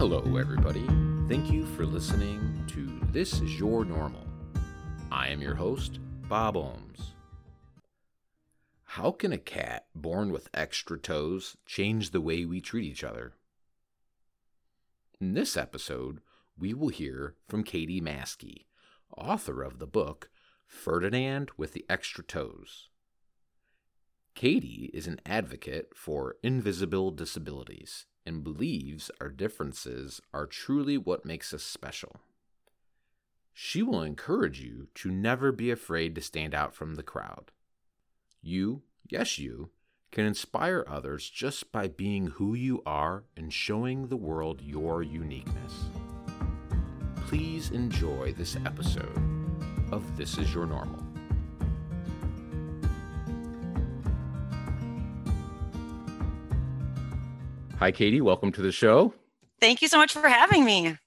Hello, everybody. Thank you for listening to This Is Your Normal. I am your host, Bob Ohms. How can a cat born with extra toes change the way we treat each other? In this episode, we will hear from Katie Maskey, author of the book Ferdinand with the Extra Toes. Katie is an advocate for invisible disabilities and believes our differences are truly what makes us special. She will encourage you to never be afraid to stand out from the crowd. You, yes, you, can inspire others just by being who you are and showing the world your uniqueness. Please enjoy this episode of This Is Your Normal. Hi, Katie. Welcome to the show. Thank you so much for having me.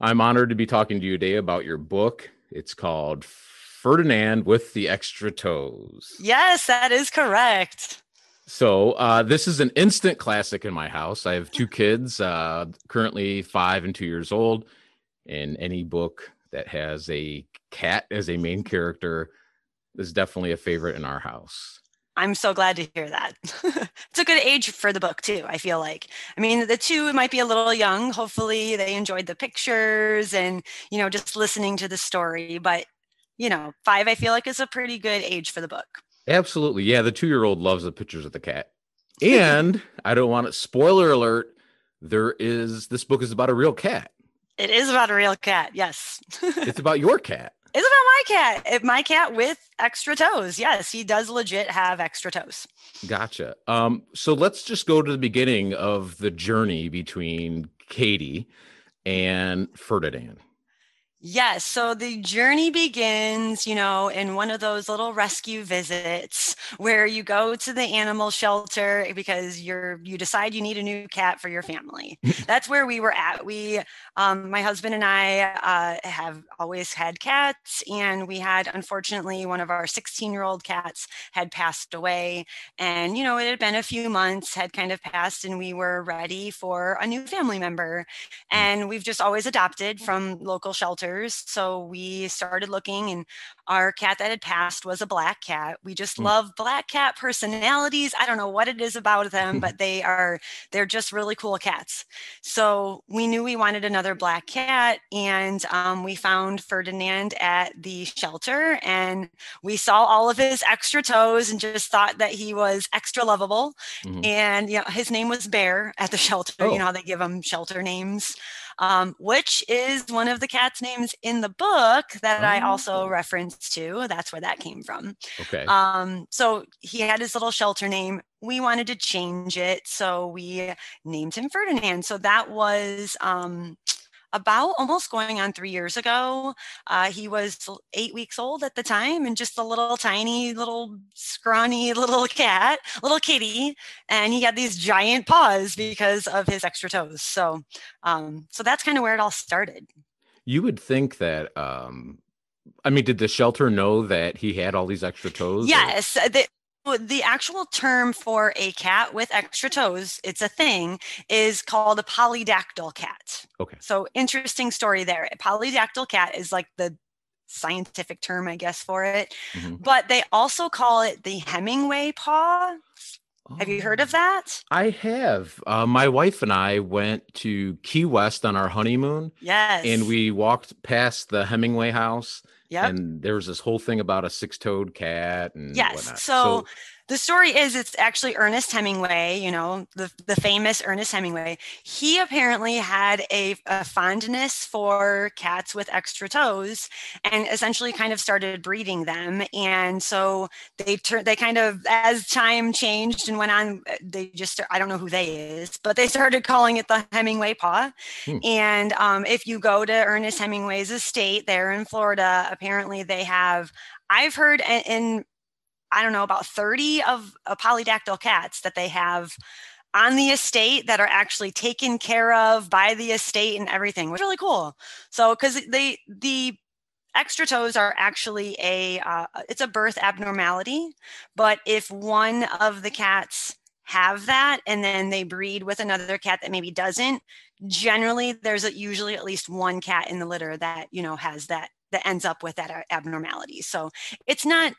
I'm honored to be talking to you today about your book. It's called Ferdinand with the Extra Toes. Yes, that is correct. So, uh, this is an instant classic in my house. I have two kids, uh, currently five and two years old. And any book that has a cat as a main character is definitely a favorite in our house. I'm so glad to hear that. it's a good age for the book too, I feel like. I mean, the two might be a little young. Hopefully they enjoyed the pictures and, you know, just listening to the story, but you know, 5 I feel like is a pretty good age for the book. Absolutely. Yeah, the 2-year-old loves the pictures of the cat. And I don't want it spoiler alert, there is this book is about a real cat. It is about a real cat. Yes. it's about your cat. It's about my cat. My cat with extra toes. Yes, he does legit have extra toes. Gotcha. Um, so let's just go to the beginning of the journey between Katie and Ferdinand. Yes. So the journey begins, you know, in one of those little rescue visits where you go to the animal shelter because you're you decide you need a new cat for your family. That's where we were at. We, um, my husband and I, uh, have always had cats, and we had unfortunately one of our 16 year old cats had passed away, and you know it had been a few months, had kind of passed, and we were ready for a new family member, mm. and we've just always adopted from local shelters so we started looking, and our cat that had passed was a black cat. We just mm. love black cat personalities. I don't know what it is about them, but they are, they're just really cool cats. So we knew we wanted another black cat, and um, we found Ferdinand at the shelter, and we saw all of his extra toes and just thought that he was extra lovable. Mm-hmm. And you know, his name was Bear at the shelter. Oh. You know how they give them shelter names um, which is one of the cat's names in the book that oh. I also oh. referenced to. That's where that came from. Okay. Um, so he had his little shelter name. We wanted to change it, so we named him Ferdinand. So that was um, about almost going on three years ago. Uh, he was eight weeks old at the time and just a little tiny, little scrawny little cat, little kitty. And he had these giant paws because of his extra toes. So, um, so that's kind of where it all started. You would think that um, I mean, did the shelter know that he had all these extra toes? Yes. The, the actual term for a cat with extra toes, it's a thing, is called a polydactyl cat. Okay. So interesting story there. A polydactyl cat is like the scientific term, I guess, for it. Mm-hmm. But they also call it the Hemingway paw. Oh. Have you heard of oh. that? I have. Uh, my wife and I went to Key West on our honeymoon. Yes. And we walked past the Hemingway house yeah. And there was this whole thing about a six-toed cat and yes. Whatnot. So, so the story is it's actually Ernest Hemingway, you know, the, the famous Ernest Hemingway. He apparently had a, a, fondness for cats with extra toes and essentially kind of started breeding them. And so they turned, they kind of, as time changed and went on, they just, I don't know who they is, but they started calling it the Hemingway paw. Hmm. And um, if you go to Ernest Hemingway's estate there in Florida, apparently they have I've heard in I don't know, about 30 of uh, polydactyl cats that they have on the estate that are actually taken care of by the estate and everything, which is really cool. So, because they, the extra toes are actually a, uh, it's a birth abnormality, but if one of the cats have that and then they breed with another cat that maybe doesn't generally there's a, usually at least one cat in the litter that you know has that that ends up with that abnormality so it's not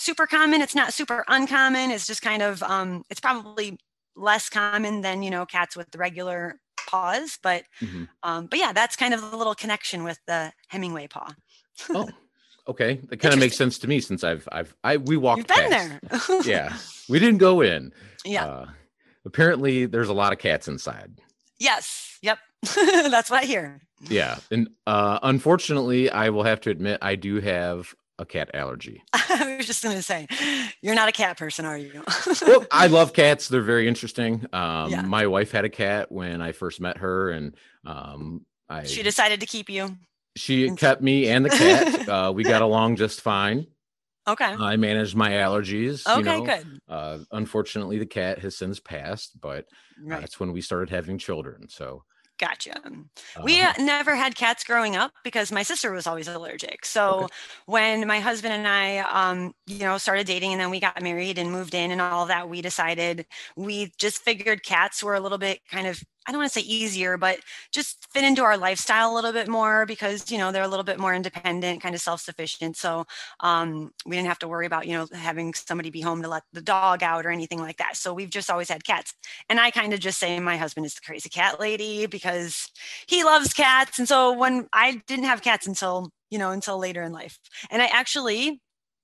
super common. It's not super uncommon. It's just kind of um, it's probably less common than you know cats with the regular paws but mm-hmm. um, but yeah that's kind of the little connection with the hemingway paw. Oh okay. That kind of makes sense to me since i've i've i we walked You've been there. Yeah. We didn't go in. Yeah. Uh, apparently there's a lot of cats inside. Yes. Yep. That's what i hear. Yeah. And uh unfortunately i will have to admit i do have a cat allergy. I was just going to say, you're not a cat person, are you? well, I love cats. They're very interesting. Um, yeah. My wife had a cat when I first met her, and um, I. She decided to keep you. She kept me and the cat. uh, we got along just fine. Okay. I managed my allergies. Okay, you know. good. Uh, unfortunately, the cat has since passed, but uh, right. that's when we started having children. So Gotcha. Uh-huh. We never had cats growing up because my sister was always allergic. So okay. when my husband and I, um, you know, started dating and then we got married and moved in and all that, we decided we just figured cats were a little bit kind of I don't want to say easier, but just fit into our lifestyle a little bit more because you know they're a little bit more independent, kind of self-sufficient. So um, we didn't have to worry about you know having somebody be home to let the dog out or anything like that. So we've just always had cats, and I kind of just say my husband is the crazy cat lady because he loves cats, and so when I didn't have cats until you know until later in life, and I actually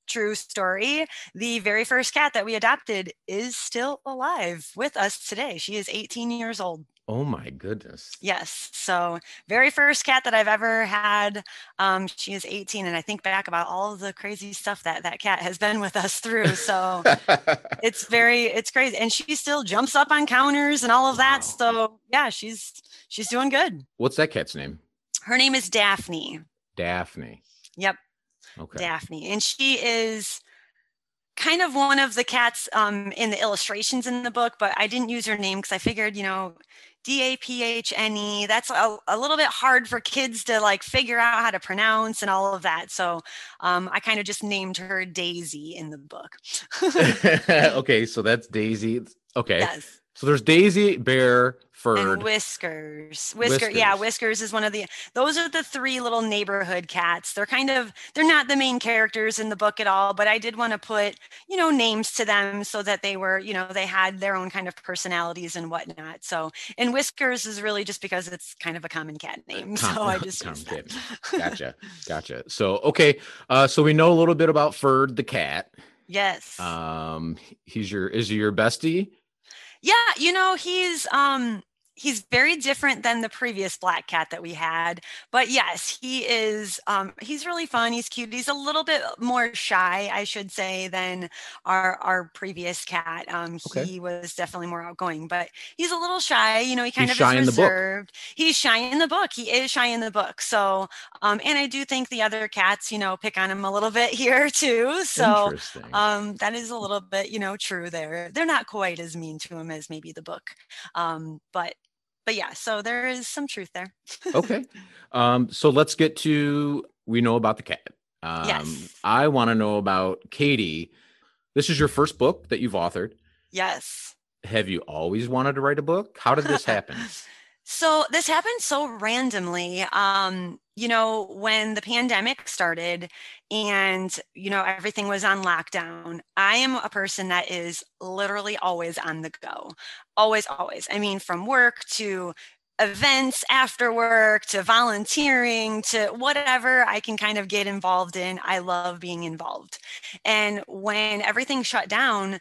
true story. The very first cat that we adopted is still alive with us today. She is 18 years old. Oh my goodness. Yes. So, very first cat that I've ever had. Um, she is 18, and I think back about all of the crazy stuff that that cat has been with us through. So, it's very, it's crazy, and she still jumps up on counters and all of that. Wow. So, yeah, she's she's doing good. What's that cat's name? Her name is Daphne. Daphne. Yep. Okay. Daphne. And she is kind of one of the cats um, in the illustrations in the book, but I didn't use her name because I figured, you know, D A P H N E, that's a, a, little bit hard for kids to like figure out how to pronounce and all of that. So um, I kind of just named her Daisy in the book. okay. So that's Daisy. Okay. Yes. So there's Daisy, Bear, And Whiskers. Whisker, Whiskers. yeah, Whiskers is one of the those are the three little neighborhood cats. They're kind of they're not the main characters in the book at all, but I did want to put, you know, names to them so that they were, you know, they had their own kind of personalities and whatnot. So and Whiskers is really just because it's kind of a common cat name. So I just. Gotcha. Gotcha. So okay. Uh so we know a little bit about Ferd the cat. Yes. Um he's your is he your bestie? Yeah, you know, he's um he's very different than the previous black cat that we had but yes he is um, he's really fun he's cute he's a little bit more shy i should say than our our previous cat um, okay. he was definitely more outgoing but he's a little shy you know he kind he's of is reserved he's shy in the book he is shy in the book so um, and i do think the other cats you know pick on him a little bit here too so um, that is a little bit you know true there they're not quite as mean to him as maybe the book um, but but yeah, so there is some truth there. okay. Um, so let's get to we know about the cat. Um, yes. I want to know about Katie. This is your first book that you've authored. Yes. Have you always wanted to write a book? How did this happen? So this happened so randomly. Um, you know, when the pandemic started and, you know, everything was on lockdown, I am a person that is literally always on the go. Always, always. I mean, from work to events after work to volunteering to whatever I can kind of get involved in. I love being involved. And when everything shut down,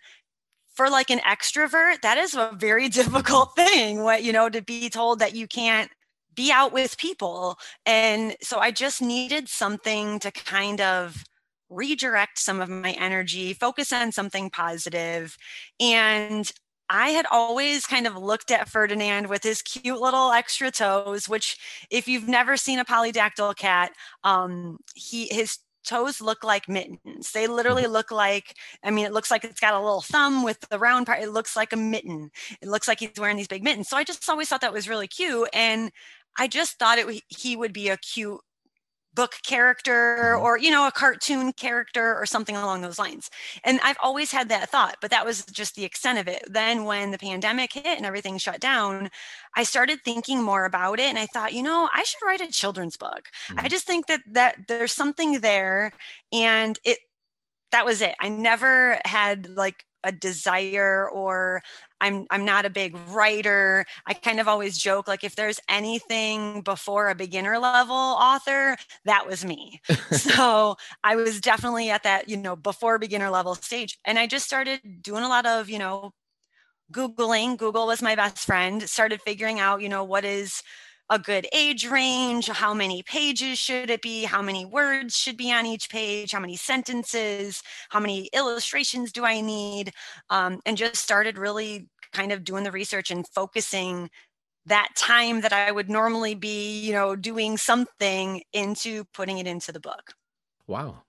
for like an extrovert, that is a very difficult thing. What, you know, to be told that you can't be out with people. And so I just needed something to kind of redirect some of my energy, focus on something positive. And I had always kind of looked at Ferdinand with his cute little extra toes, which, if you've never seen a polydactyl cat, um, he his toes look like mittens. They literally mm-hmm. look like, I mean, it looks like it's got a little thumb with the round part. It looks like a mitten. It looks like he's wearing these big mittens. So I just always thought that was really cute. And I just thought it he would be a cute book character mm-hmm. or you know a cartoon character or something along those lines and i've always had that thought but that was just the extent of it then when the pandemic hit and everything shut down i started thinking more about it and i thought you know i should write a children's book mm-hmm. i just think that that there's something there and it that was it i never had like a desire or I'm I'm not a big writer. I kind of always joke like if there's anything before a beginner level author, that was me. so I was definitely at that, you know, before beginner level stage. And I just started doing a lot of, you know, Googling. Google was my best friend. Started figuring out, you know, what is a good age range, how many pages should it be, how many words should be on each page, how many sentences, how many illustrations do I need, um, and just started really kind of doing the research and focusing that time that I would normally be, you know, doing something into putting it into the book. Wow.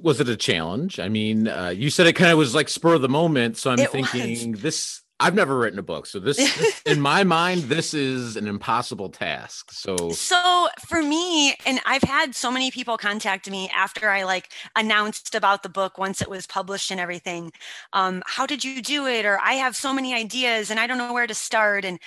Was it a challenge? I mean, uh, you said it kind of was like spur of the moment. So I'm it thinking was. this I've never written a book, so this, this, in my mind, this is an impossible task. So, so for me, and I've had so many people contact me after I like announced about the book once it was published and everything. Um, how did you do it? Or I have so many ideas and I don't know where to start. And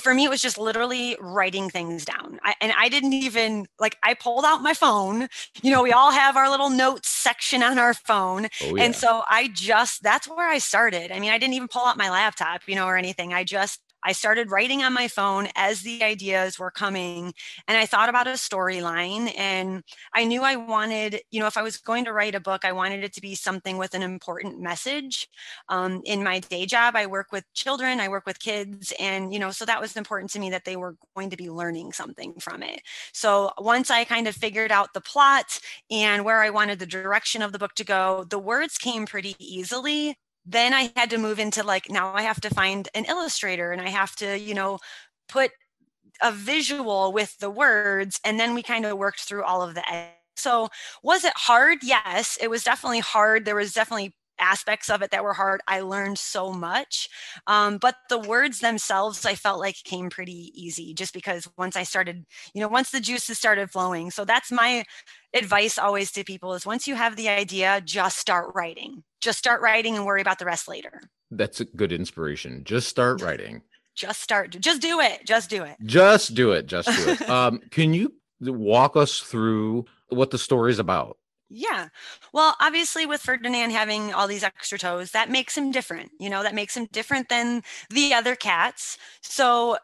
for me it was just literally writing things down. I, and i didn't even like i pulled out my phone. You know we all have our little notes section on our phone. Oh, yeah. and so i just that's where i started. I mean i didn't even pull out my laptop you know or anything. I just I started writing on my phone as the ideas were coming. And I thought about a storyline. And I knew I wanted, you know, if I was going to write a book, I wanted it to be something with an important message. Um, in my day job, I work with children, I work with kids. And, you know, so that was important to me that they were going to be learning something from it. So once I kind of figured out the plot and where I wanted the direction of the book to go, the words came pretty easily then I had to move into like, now I have to find an illustrator and I have to, you know, put a visual with the words. And then we kind of worked through all of the. So was it hard? Yes, it was definitely hard. There was definitely aspects of it that were hard. I learned so much. Um, but the words themselves, I felt like came pretty easy just because once I started, you know, once the juices started flowing. So that's my advice always to people is once you have the idea, just start writing. Just start writing and worry about the rest later. That's a good inspiration. Just start writing. Just start. Just do it. Just do it. Just do it. Just do it. um, can you walk us through what the story is about? Yeah. Well, obviously, with Ferdinand having all these extra toes, that makes him different. You know, that makes him different than the other cats. So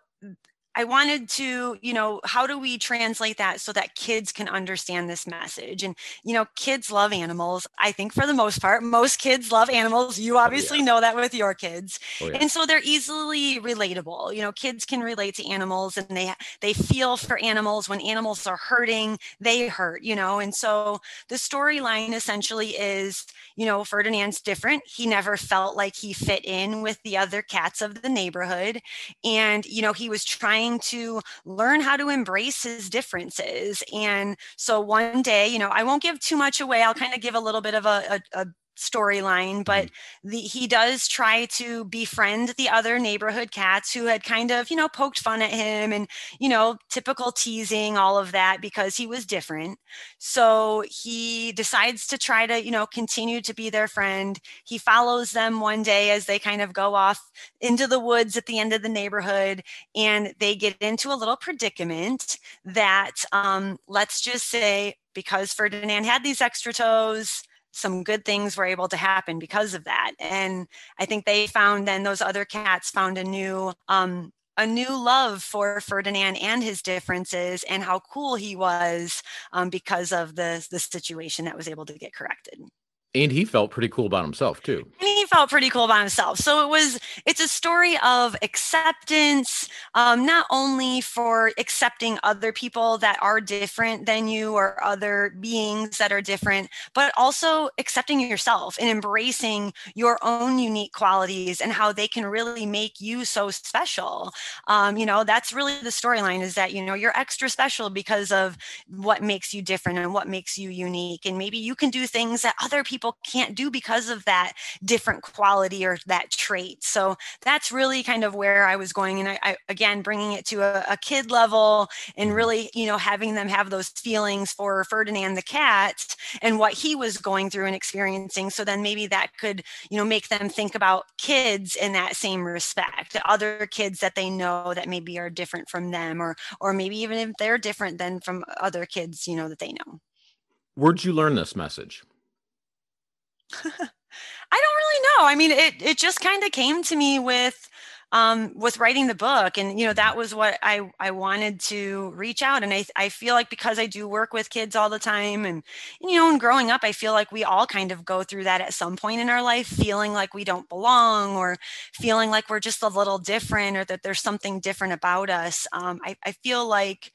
I wanted to, you know, how do we translate that so that kids can understand this message? And, you know, kids love animals. I think for the most part, most kids love animals. You oh, obviously oh, yeah. know that with your kids. Oh, yeah. And so they're easily relatable. You know, kids can relate to animals and they they feel for animals when animals are hurting, they hurt, you know. And so the storyline essentially is, you know, Ferdinand's different. He never felt like he fit in with the other cats of the neighborhood. And, you know, he was trying trying to learn how to embrace his differences. And so one day, you know, I won't give too much away. I'll kind of give a little bit of a, a, a storyline, but mm-hmm. the, he does try to befriend the other neighborhood cats who had kind of, you know, poked fun at him and, you know, typical teasing, all of that because he was different. So he decides to try to, you know, continue to be their friend. He follows them one day as they kind of go off into the woods at the end of the neighborhood and they get into a little predicament that, um, let's just say, because Ferdinand had these extra toes, some good things were able to happen because of that. And I think they found then those other cats found a new um, a new love for Ferdinand and his differences and how cool he was um, because of the the situation that was able to get corrected and he felt pretty cool about himself too and felt pretty cool by himself so it was it's a story of acceptance um, not only for accepting other people that are different than you or other beings that are different but also accepting yourself and embracing your own unique qualities and how they can really make you so special. Um, you know that's really the storyline is that you know you're extra special because of what makes you different and what makes you unique. And maybe you can do things that other people can't do because of that different quality or that trait. So that's really kind of where I was going. And I, I again, bringing it to a, a kid level and mm-hmm. really, you know, having them have those feelings for Ferdinand the cat and what he was going through and experiencing. So then maybe that could, you know, make them think about kids in that same respect, other kids that they know that maybe are different from them, or or maybe even if they're different than from other kids, you know, that they know. Where'd you learn this message? I don't really know. I mean, it it just kind of came to me with um, with writing the book, and you know that was what I I wanted to reach out. And I I feel like because I do work with kids all the time, and you know, and growing up, I feel like we all kind of go through that at some point in our life, feeling like we don't belong, or feeling like we're just a little different, or that there's something different about us. Um, I I feel like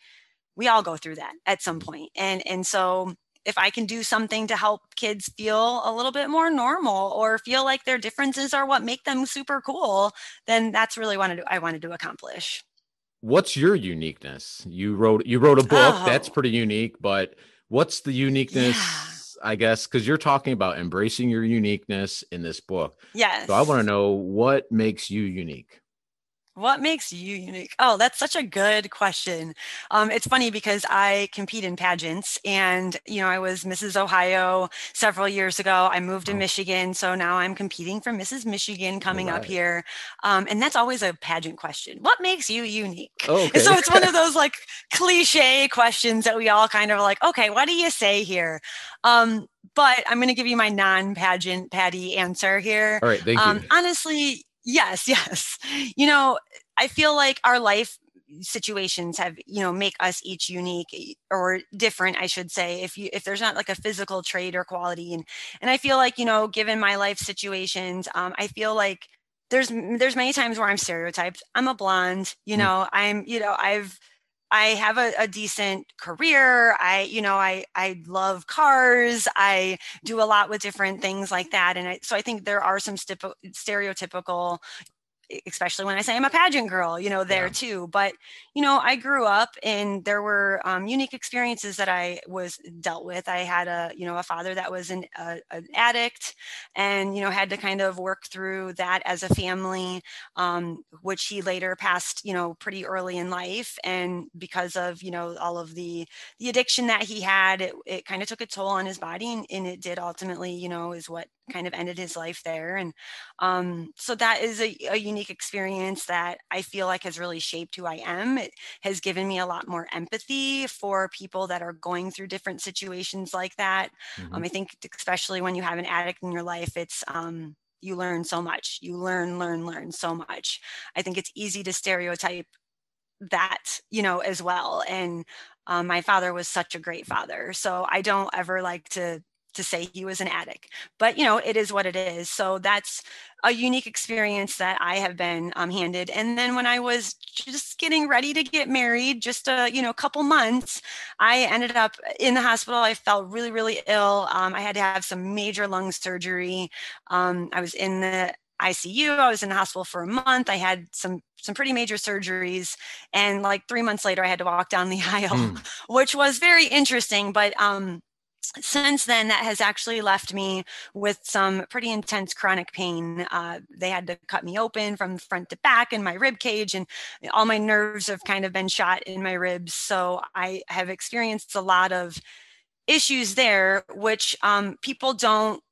we all go through that at some point, and and so if I can do something to help kids feel a little bit more normal or feel like their differences are what make them super cool, then that's really what I wanted to accomplish. What's your uniqueness? You wrote you wrote a book oh. that's pretty unique, but what's the uniqueness? Yeah. I guess because you're talking about embracing your uniqueness in this book. Yes. So I want to know what makes you unique. What makes you unique? Oh, that's such a good question. Um, it's funny because I compete in pageants and, you know, I was Mrs. Ohio several years ago. I moved to oh. Michigan. So now I'm competing for Mrs. Michigan coming right. up here. Um, and that's always a pageant question. What makes you unique? Oh, okay. So it's one of those like cliche questions that we all kind of like, okay, what do you say here? Um, but I'm going to give you my non pageant Patty answer here. All right. Thank um, you. Honestly, Yes, yes. You know, I feel like our life situations have you know make us each unique or different i should say if you if there's not like a physical trait or quality and and i feel like you know given my life situations um i feel like there's there's many times where i'm stereotyped i'm a blonde you mm. know i'm you know i've I have a, a, decent career. I, you know, I I love cars. I do a lot with different things like that, and I, so I think there are some stereotypical especially when I say I'm a pageant girl, you know, there yeah. too. But, you know, I grew up and there were um, unique experiences that I was dealt with. I had a, you know, a father that was an, a, an addict and, you know, had to kind of work through that as a family, um, which he later passed, you know, pretty early in life. And because of, you know, all of the, the addiction that he had, it, it kind of took a toll on his body and, and it did ultimately, you know, is what kind of ended his life there. And um, so that is a, a, unique experience that I feel like has really shaped who I am. It has given me a lot more empathy for people that are going through different situations like that. Um, mm-hmm. Um, I think, especially when you have an addict in your life, it's um, you learn so much. You learn, learn, learn so much. I think it's easy to stereotype that you know as well and um, my father was such a great father so i don't ever like to to say he was an addict but you know it is what it is so that's a unique experience that i have been um, handed and then when i was just getting ready to get married just a you know couple months i ended up in the hospital i felt really really ill um, i had to have some major lung surgery um, i was in the ICU. I was in the hospital for a month. I had some some pretty major surgeries, and like three months later, I had to walk down the aisle, mm. which was very interesting. But um, since then, that has actually left me with some pretty intense chronic pain. Uh, they had to cut me open from front to back in my rib cage, and all my nerves have kind of been shot in my ribs. So I have experienced a lot of issues there, which um, people don't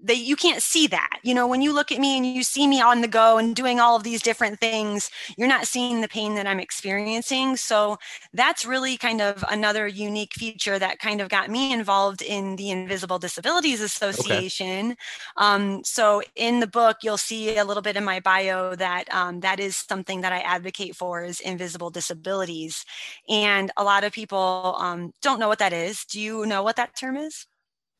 they you can't see that. You know when you look at me and you see me on the go and doing all of these different things you're not seeing the pain that i'm experiencing. So that's really kind of another unique feature that kind of got me involved in the invisible disabilities association. Okay. um, so in the book you'll see a little bit in my bio that um, that is something that i advocate for is invisible disabilities. And a lot of people um, don't know what that is. Do you know what that term is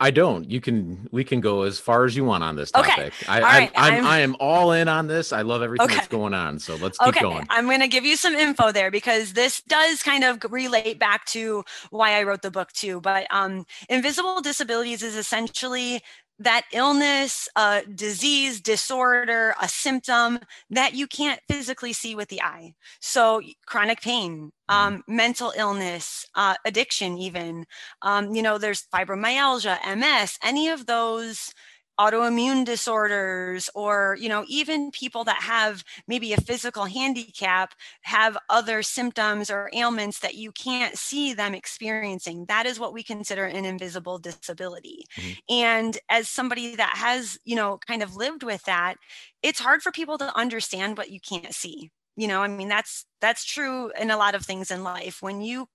I don't. You can. We can go as far as you want on this topic. Okay. I, all right. I, I'm, I'm, I am all in on this. I love everything okay. that's going on. So let's keep okay. going. I'm going to give you some info there because this does kind of relate back to why I wrote the book too. But um, invisible disabilities is essentially that illness, a disease, disorder, a symptom that you can't physically see with the eye. So, chronic pain, mm-hmm. um, mental illness, uh, addiction, even, um, you know, there's fibromyalgia, MS, any of those autoimmune disorders or you know even people that have maybe a physical handicap have other symptoms or ailments that you can't see them experiencing. That is what we consider an invisible disability. Mm-hmm. and as somebody that has you know kind of lived with that it's hard for people to understand what you can't see. You know i mean that's that's true in a lot of things in life. When you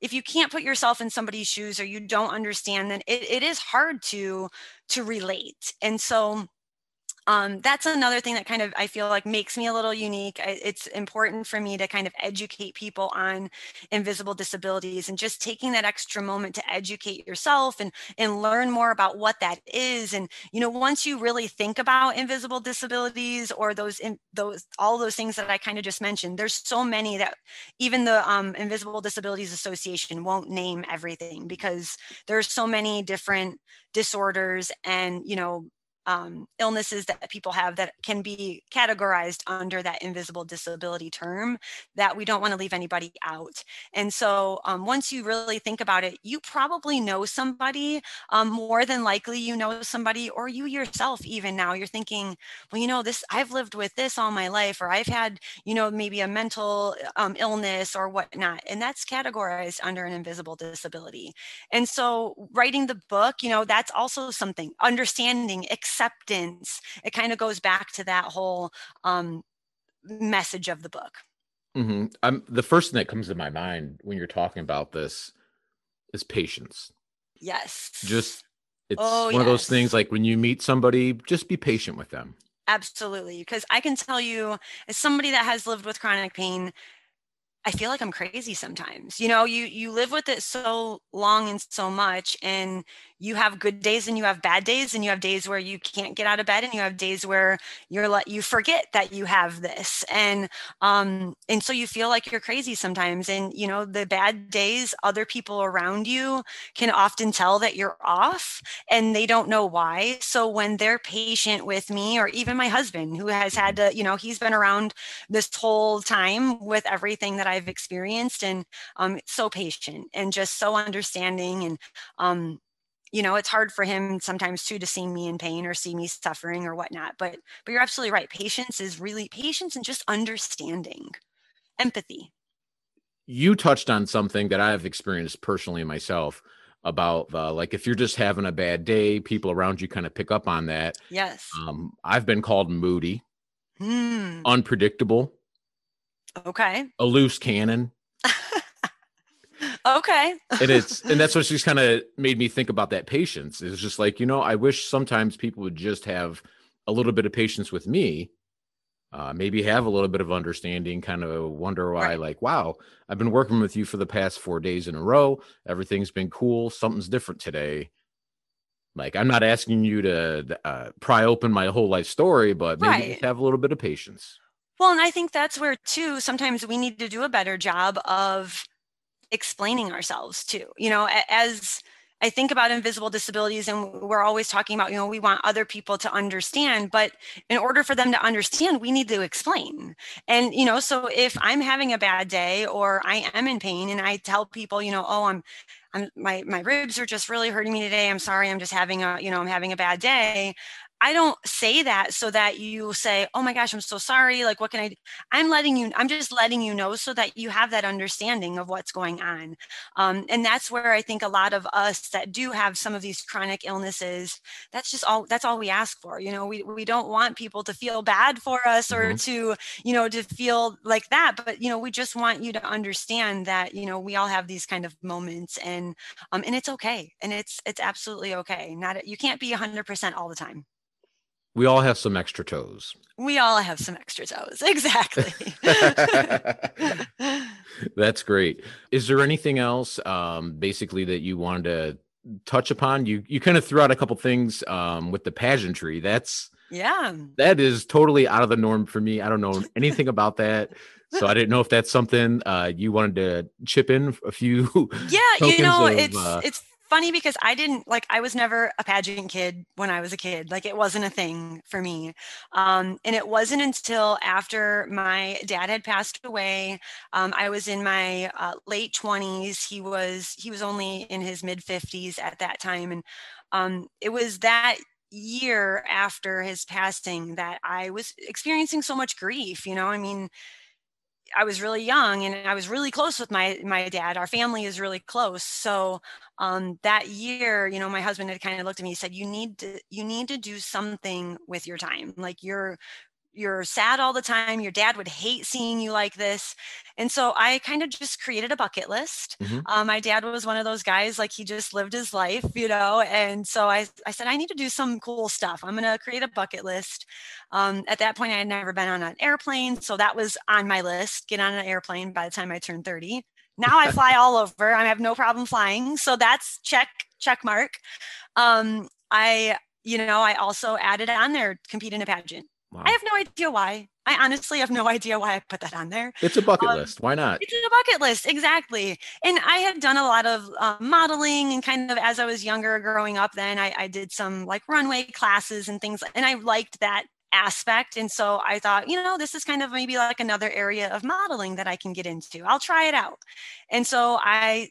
if you can't put yourself in somebody's shoes or you don't understand then it, it is hard to to relate. And so um, that's another thing that kind of I feel like makes me a little unique. It's important for me to kind of educate people on invisible disabilities and just taking that extra moment to educate yourself and and learn more about what that is. And you know, once you really think about invisible disabilities or those in, those all those things that I kind of just mentioned, there's so many that even the um, Invisible Disabilities Association won't name everything because there's so many different disorders and you know um, illnesses that people have that can be categorized under that invisible disability term that we don't want to leave anybody out. And so um, once you really think about it, you probably know somebody, um, more than likely you know somebody, or you yourself even now you're thinking, well, you know, this, I've lived with this all my life, or I've had, you know, maybe a mental um, illness or whatnot. And that's categorized under an invisible disability. And so writing the book, you know, that's also something, understanding, acceptance. It kind of goes back to that whole um, message of the book. Mm-hmm. I'm the first thing that comes to my mind when you're talking about this is patience. Yes. Just it's oh, one yes. of those things like when you meet somebody, just be patient with them. Absolutely. Because I can tell you, as somebody that has lived with chronic pain, I feel like I'm crazy sometimes. You know, you you live with it so long and so much and you have good days and you have bad days and you have days where you can't get out of bed and you have days where you're like you forget that you have this and um and so you feel like you're crazy sometimes and you know the bad days other people around you can often tell that you're off and they don't know why so when they're patient with me or even my husband who has had to you know he's been around this whole time with everything that I've experienced and um so patient and just so understanding and um you know it's hard for him sometimes too to see me in pain or see me suffering or whatnot but but you're absolutely right. Patience is really patience and just understanding. Empathy. You touched on something that i've experienced personally myself about uh, like if you're just having a bad day people around you kind of pick up on that. Yes. Um, i've been called moody. Hmm. unpredictable okay. A loose cannon. Okay. And it's and that's what she's kind of made me think about that patience. It's just like you know i wish sometimes people would just have a little bit of patience with me. Uh, maybe have a little bit of understanding kind of wonder why right. like wow i've been working with you for the past four days in a row. Everything's been cool. Something's different today. Like i'm not asking you to uh, pry open my whole life story but maybe right. have a little bit of patience well and i think that's where too sometimes we need to do a better job of explaining ourselves too you know as I think about invisible disabilities, and we're always talking about, you know, we want other people to understand, but in order for them to understand, we need to explain. And, you know, so if I'm having a bad day or I am in pain and I tell people, you know, oh, I'm, I'm my my ribs are just really hurting me today. I'm sorry. I'm just having a, you know, I'm having a bad day. I don't say that so that you say, "Oh my gosh, I'm so sorry. Like what can I do?" I'm letting you I'm just letting you know so that you have that understanding of what's going on. Um, and that's where I think a lot of us that do have some of these chronic illnesses, that's just all that's all we ask for. You know, we we don't want people to feel bad for us or mm-hmm. to, you know, to feel like that, but you know, we just want you to understand that, you know, we all have these kind of moments and um and it's okay. And it's it's absolutely okay. Not you can't be 100% all the time we all have some extra toes. We all have some extra toes. Exactly. That's great. Is there anything else um, basically that you wanted to touch upon? You you kind of threw out a couple things um, with the pageantry. That's yeah. That is totally out of the norm for me. I don't know anything about that. So I didn't know if that's something uh, you wanted to chip in a few. Yeah, you know, of, it's uh, it's funny because I didn't like I was never a pageant kid when I was a kid. Like it wasn't a thing for me. Um, and it wasn't until after my dad had passed away. Um, I was in my uh, late twenties. He was he was only in his mid fifties at that time, and um, it was that year after his passing that I was experiencing so much grief. You know, I mean I was really young and I was really close with my my dad. Our family is really close. So um, that year, you know, my husband had kind of looked at me and said, "You need to you need to do something with your time. Like you're you're sad all the time. Your dad would hate seeing you like this. And so I kind of just created a bucket list. Mm-hmm. Um, my dad was one of those guys, like he just lived his life, you know. And so I, I said, I need to do some cool stuff. I'm going to create a bucket list. Um, at that point, I had never been on an airplane. So that was on my list get on an airplane by the time I turned 30. Now I fly all over. I have no problem flying. So that's check, check mark. Um, I, you know, I also added on there compete in a pageant. Wow. I have no idea why. I honestly have no idea why I put that on there. It's a bucket um, list. Why not? It's a bucket list, exactly. And I had done a lot of uh, modeling and kind of as I was younger, growing up, then I, I did some like runway classes and things, and I liked that aspect. And so I thought, you know, this is kind of maybe like another area of modeling that I can get into. I'll try it out. And so I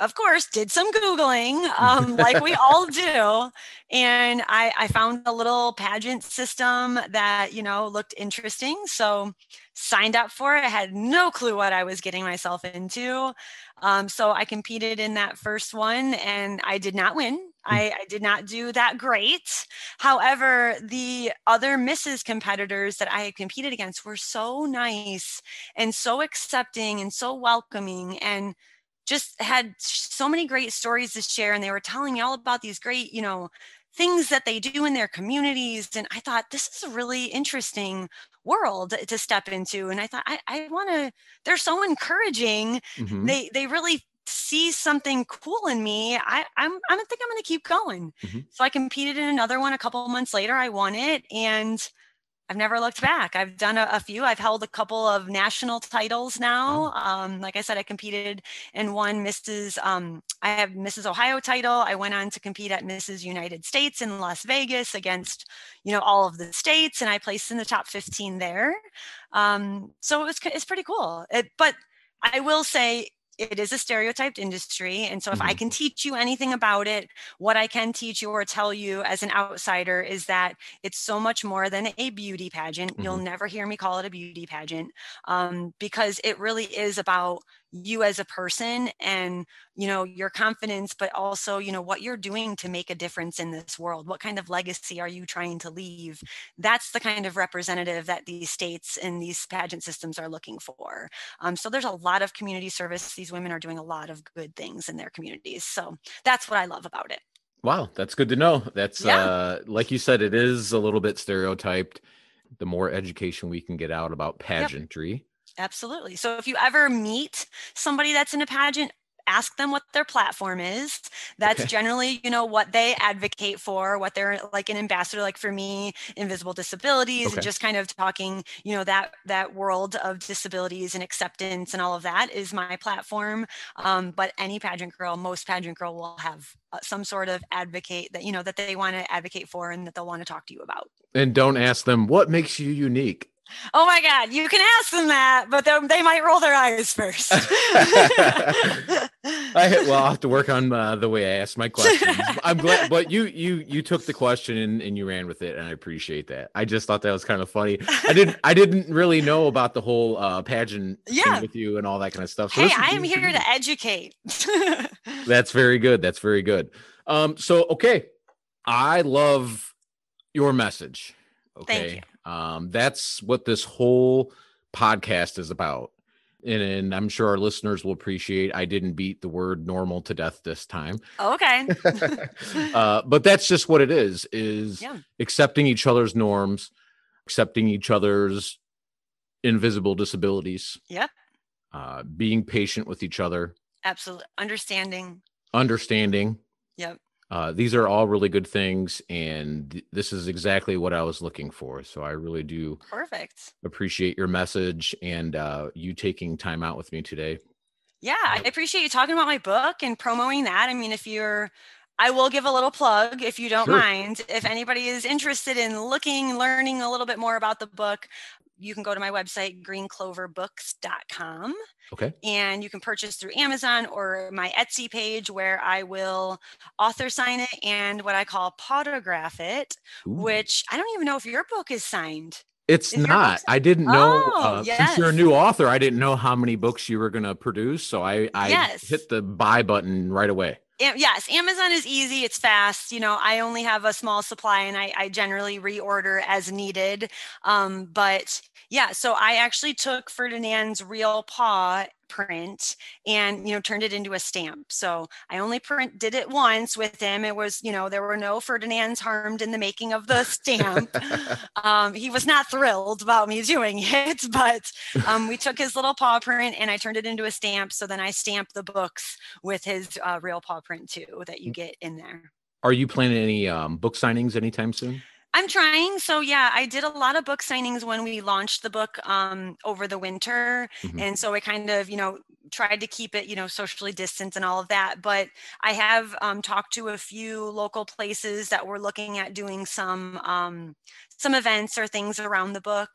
of course, did some Googling, um, like we all do. And I, I found a little pageant system that, you know, looked interesting. So signed up for it. I had no clue what I was getting myself into. Um, so I competed in that first one and I did not win. Hmm. I, I, did not do that great. However, the other Mrs. competitors that I had competed against were so nice and so accepting and so welcoming. And just had so many great stories to share and they were telling me all about these great you know things that they do in their communities and i thought this is a really interesting world to step into and i thought i, I want to they're so encouraging mm-hmm. they they really see something cool in me i i'm i think i'm going to keep going mm-hmm. so i competed in another one a couple months later i won it and I've never looked back. I've done a, a, few. I've held a couple of national titles now. Um, like I said, I competed in one Mrs. Um, I have Mrs. Ohio title. I went on to compete at Mrs. United States in Las Vegas against, you know, all of the states, and I placed in the top 15 there. Um, so it was it's pretty cool. It, but I will say it is a stereotyped industry. And so if mm-hmm. I can teach you anything about it, what I can teach you or tell you as an outsider is that it's so much more than a beauty pageant. Mm-hmm. You'll never hear me call it a beauty pageant um, because it really is about you as a person and you know your confidence but also you know what you're doing to make a difference in this world. What kind of legacy are you trying to leave? That's the kind of representative that these states and these pageant systems are looking for. Um, so there's a lot of community service. These women are doing a lot of good things in their communities. So that's what i love about it. Wow that's good to know. That's yeah. uh like you said it is a little bit stereotyped the more education we can get out about pageantry. yep Absolutely. So if you ever meet somebody that's in a pageant, ask them what their platform is that's okay. generally you know what they advocate for what they're like an ambassador like for me invisible disabilities okay. and just kind of talking you know that that world of disabilities and acceptance and all of that is my platform um, but any pageant girl most pageant girl will have uh, some sort of advocate that you know that they want to advocate for and that they'll want to talk to you about and don't ask them what makes you unique Oh my God, you can ask them that, but they might roll their eyes first. I well, I'll have to work on uh, the way I ask my questions. I'm glad, but you you you took the question and, and you ran with it, and I appreciate that. I just thought that was kind of funny. I didn't I didn't really know about the whole uh, pageant yeah. with you and all that kind of stuff. So hey, I am here to educate. That's very good. That's very good. Um, so okay, I love your message. Okay. Um, that's what this whole podcast is about. And, and, I'm sure our listeners will appreciate I didn't beat the word normal to death this time. okay. uh, but that's just what it is, is yeah. accepting each other's norms, accepting each other's invisible disabilities. Yeah. Uh, being patient with each other. Absolutely. Understanding. Understanding. Yep. Uh, these are all really good things, and th- this is exactly what I was looking for. So I really do perfect appreciate your message and uh, you taking time out with me today. Yeah, I appreciate you talking about my book and promoting that. I mean, if you're I will give a little plug if you don't sure. mind. If anybody is interested in looking, learning a little bit more about the book, you can go to my website, greencloverbooks.com. Okay. And you can purchase through Amazon or my Etsy page where I will author sign it and what I call potograph it, Ooh. which I don't even know if your book is signed. It's is not. I didn't know oh, uh, yes. since you're a new author, I didn't know how many books you were going to produce. So I, I yes. hit the buy button right away yes amazon is easy it's fast you know i only have a small supply and i, I generally reorder as needed um, but yeah so i actually took ferdinand's real paw print and you know turned it into a stamp. So i only print did it once with him. It was you know there were no ferdinands harmed in the making of the stamp. Um, he was not thrilled about me doing it but um, we took his little paw print and i turned it into a stamp. So then i stamped the books with his uh, real paw print too that you mm. get in there. Are you planning any um, book signings anytime soon I'm trying. So yeah, I did a lot of book signings when we launched the book um, over the winter, mm-hmm. and so I kind of you know tried to keep it you know socially distant and all of that. But I have um, talked to a few local places that were looking at doing some um, some events or things around the book,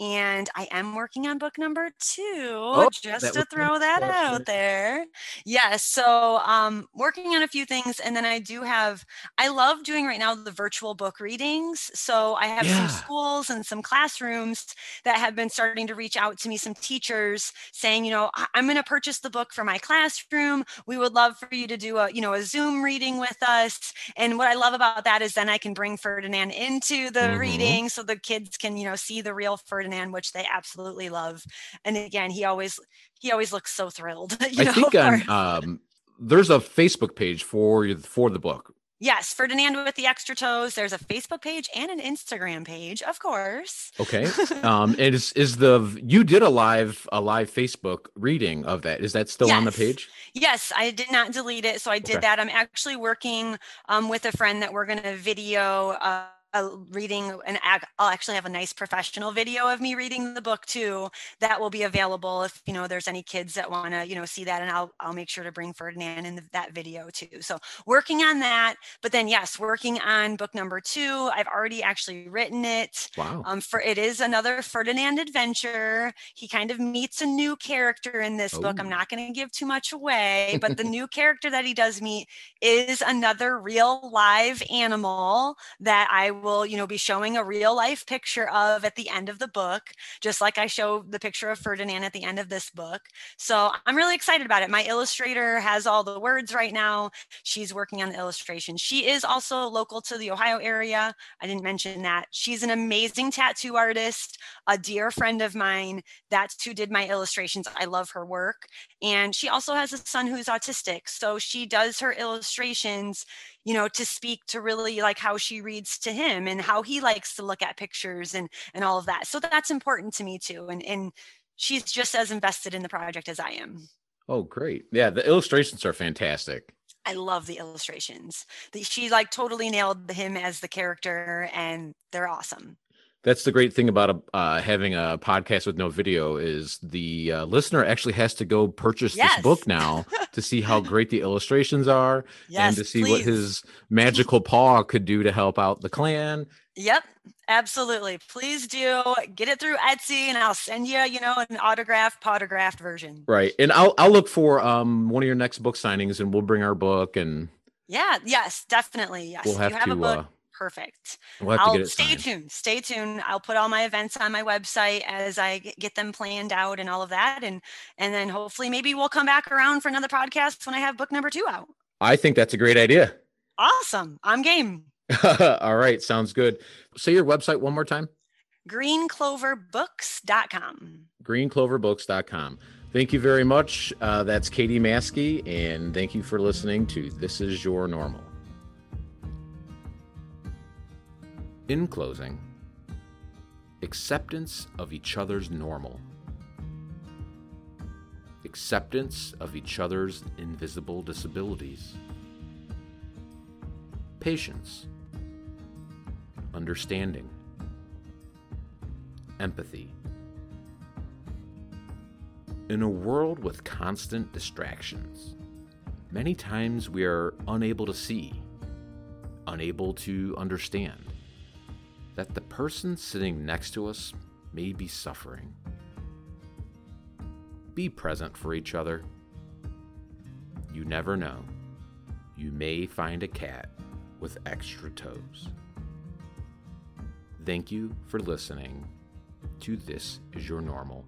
and I am working on book number two, oh, just to throw that out there. Yes, so um, working on a few things, and then I do have. I love doing right now the virtual book readings. So I have yeah. some schools and some classrooms that have been starting to reach out to me. Some teachers saying, you know, I'm going to purchase the book for my classroom. We would love for you to do a, you know, a Zoom reading with us. And what I love about that is then I can bring Ferdinand into the mm-hmm. reading, so the kids can, you know, see the real Ferdinand Ferdinand, which they absolutely love. And again, he always he always looks so thrilled. I know, think on, um, there's a Facebook page for for the book. Yes, Ferdinand with the extra toes. There's a Facebook page and an Instagram page, of course. Okay. Um, is is the you did a live a live Facebook reading of that? Is that still yes. on the page? Yes, I did not delete it, so I did okay. that. I'm actually working um, with a friend that we're going to video. Uh, a reading and I'll actually have a nice professional video of me reading the book too. That will be available if you know there's any kids that want to you know see that, and I'll I'll make sure to bring Ferdinand in the, that video too. So working on that, but then yes, working on book number two. I've already actually written it. Wow. Um, for it is another Ferdinand adventure. He kind of meets a new character in this oh. book. I'm oh. not going to give too much away, but the new character that he does meet is another real live animal that I will, you know, be showing a real life picture of at the end of the book, just like I show the picture of Ferdinand at the end of this book. So I'm really excited about it. My illustrator has all the words right now. She's working on the illustration. She is also local to the Ohio area. I didn't mention that. She's an amazing tattoo artist, a dear friend of mine. That's who did my illustrations. I love her work. And she also has a son who's autistic. So she does her illustrations you know to speak to really like how she reads to him and how he likes to look at pictures and and all of that so that's important to me too and and she's just as invested in the project as i am oh great yeah the illustrations are fantastic I love the illustrations. She like totally nailed him as the character, and they're awesome. That's the great thing about a, uh, having a podcast with no video is the uh, listener actually has to go purchase yes. this book now to see how great the illustrations are yes, and to see please. what his magical paw could do to help out the clan. Yep, absolutely. Please do get it through Etsy, and I'll send you, you know, an autographed, potographed version. Right, and I'll I'll look for um one of your next book signings, and we'll bring our book and. Yeah. Yes. Definitely. Yes. We'll have, have to. Perfect. We'll I'll stay tuned. Stay tuned. I'll put all my events on my website as I get them planned out and all of that, and and then hopefully maybe we'll come back around for another podcast when I have book number two out. I think that's a great idea. Awesome. I'm game. all right. Sounds good. Say your website one more time. Greencloverbooks.com. Greencloverbooks.com. Thank you very much. Uh, that's Katie Maskey, and thank you for listening to This Is Your Normal. In closing, acceptance of each other's normal, acceptance of each other's invisible disabilities, patience, understanding, empathy, In a world with constant distractions, many times we are unable to see, unable to understand that the person sitting next to us may be suffering. Be present for each other. You never know. You may find a cat with extra toes. Thank you for listening to This Is Your Normal